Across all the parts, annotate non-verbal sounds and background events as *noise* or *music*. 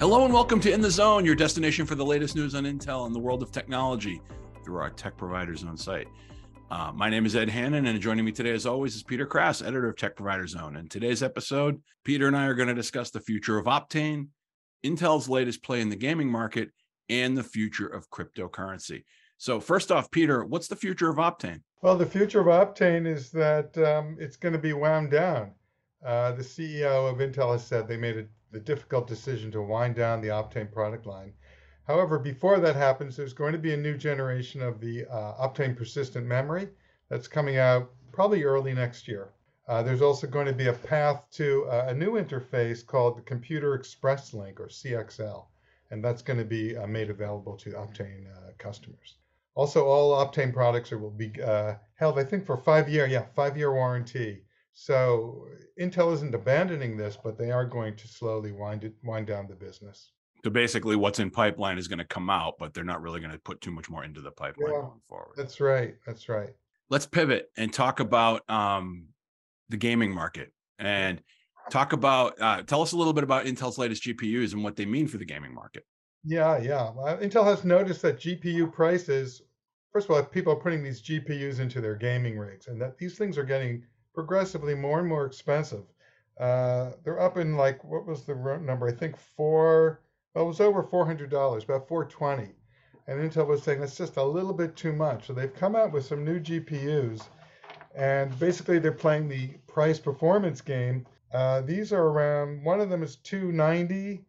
Hello and welcome to In the Zone, your destination for the latest news on Intel and the world of technology through our Tech providers Zone site. Uh, my name is Ed Hannon, and joining me today, as always, is Peter Krass, editor of Tech Provider Zone. In today's episode, Peter and I are going to discuss the future of Optane, Intel's latest play in the gaming market, and the future of cryptocurrency. So, first off, Peter, what's the future of Optane? Well, the future of Optane is that um, it's going to be wound down. Uh, the CEO of Intel has said they made a the difficult decision to wind down the Optane product line. However, before that happens, there's going to be a new generation of the uh, Optane persistent memory that's coming out probably early next year. Uh, there's also going to be a path to uh, a new interface called the Compute Express Link or CXL, and that's going to be uh, made available to Optane uh, customers. Also, all Optane products will be uh, held, I think, for five year, yeah, five year warranty so Intel isn't abandoning this, but they are going to slowly wind it wind down the business. So basically, what's in pipeline is going to come out, but they're not really going to put too much more into the pipeline yeah, going forward. That's right. That's right. Let's pivot and talk about um, the gaming market and talk about. Uh, tell us a little bit about Intel's latest GPUs and what they mean for the gaming market. Yeah, yeah. Intel has noticed that GPU prices. First of all, people are putting these GPUs into their gaming rigs, and that these things are getting progressively more and more expensive. Uh, they're up in like what was the number? I think four. Well, it was over four hundred dollars, about four twenty. And Intel was saying that's just a little bit too much. So they've come out with some new GPUs, and basically they're playing the price performance game. Uh, these are around. One of them is two ninety,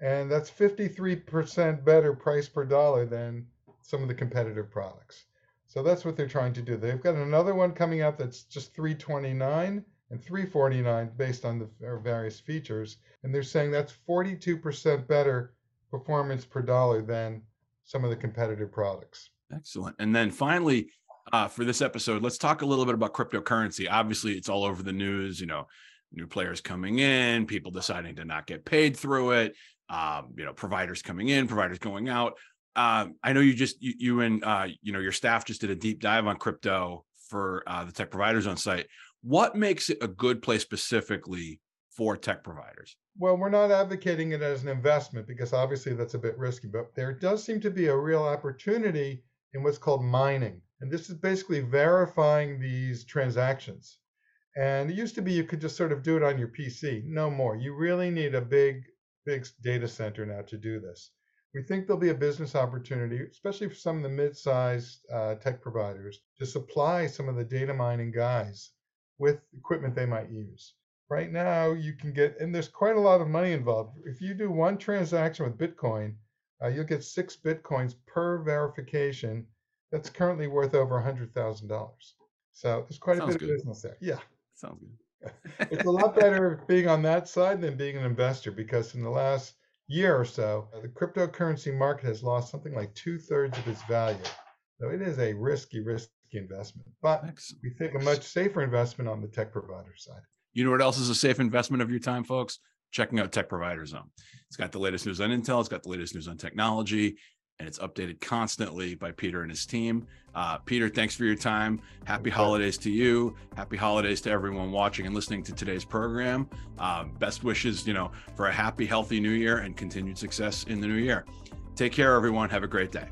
and that's fifty three percent better price per dollar than some of the competitive products. So that's what they're trying to do. They've got another one coming out that's just 329 and 349 based on the various features, and they're saying that's 42% better performance per dollar than some of the competitive products. Excellent. And then finally, uh, for this episode, let's talk a little bit about cryptocurrency. Obviously, it's all over the news. You know, new players coming in, people deciding to not get paid through it. Um, you know, providers coming in, providers going out um, I know you just you, you and uh, you know your staff just did a deep dive on crypto for uh, the Tech Provider Zone site. What makes it a good place specifically for tech providers? Well, we're not advocating it as an investment because obviously that's a bit risky, but there does seem to be a real opportunity in what's called mining. And this is basically verifying these transactions. And it used to be you could just sort of do it on your PC. No more. You really need a big, big data center now to do this we think there'll be a business opportunity, especially for some of the mid-sized uh, tech providers, to supply some of the data mining guys with equipment they might use. Right now, you can get, and there's quite a lot of money involved. If you do one transaction with Bitcoin, uh, you'll get six Bitcoins per verification. That's currently worth over $100,000. So there's quite Sounds a bit good. of business there. Yeah. Sounds good. *laughs* it's a lot better being on that side than being an investor because in the last year or so, uh, the cryptocurrency market has lost something like two thirds of its value. So it is a risky, risky investment. But Excellent. we think a much safer investment on the tech provider side. You know what else is a safe investment of your time, folks? Checking out Tech Provider Zone. It's got the latest news on Intel, it's got the latest news on technology, and it's updated constantly by Peter and his team. Uh, Peter, thanks for your time. Happy holidays to you. Happy holidays to everyone watching and listening to today's program. Uh, best wishes, you know, for a happy, healthy new year and continued success in the new year. Take care, everyone. Have a great day.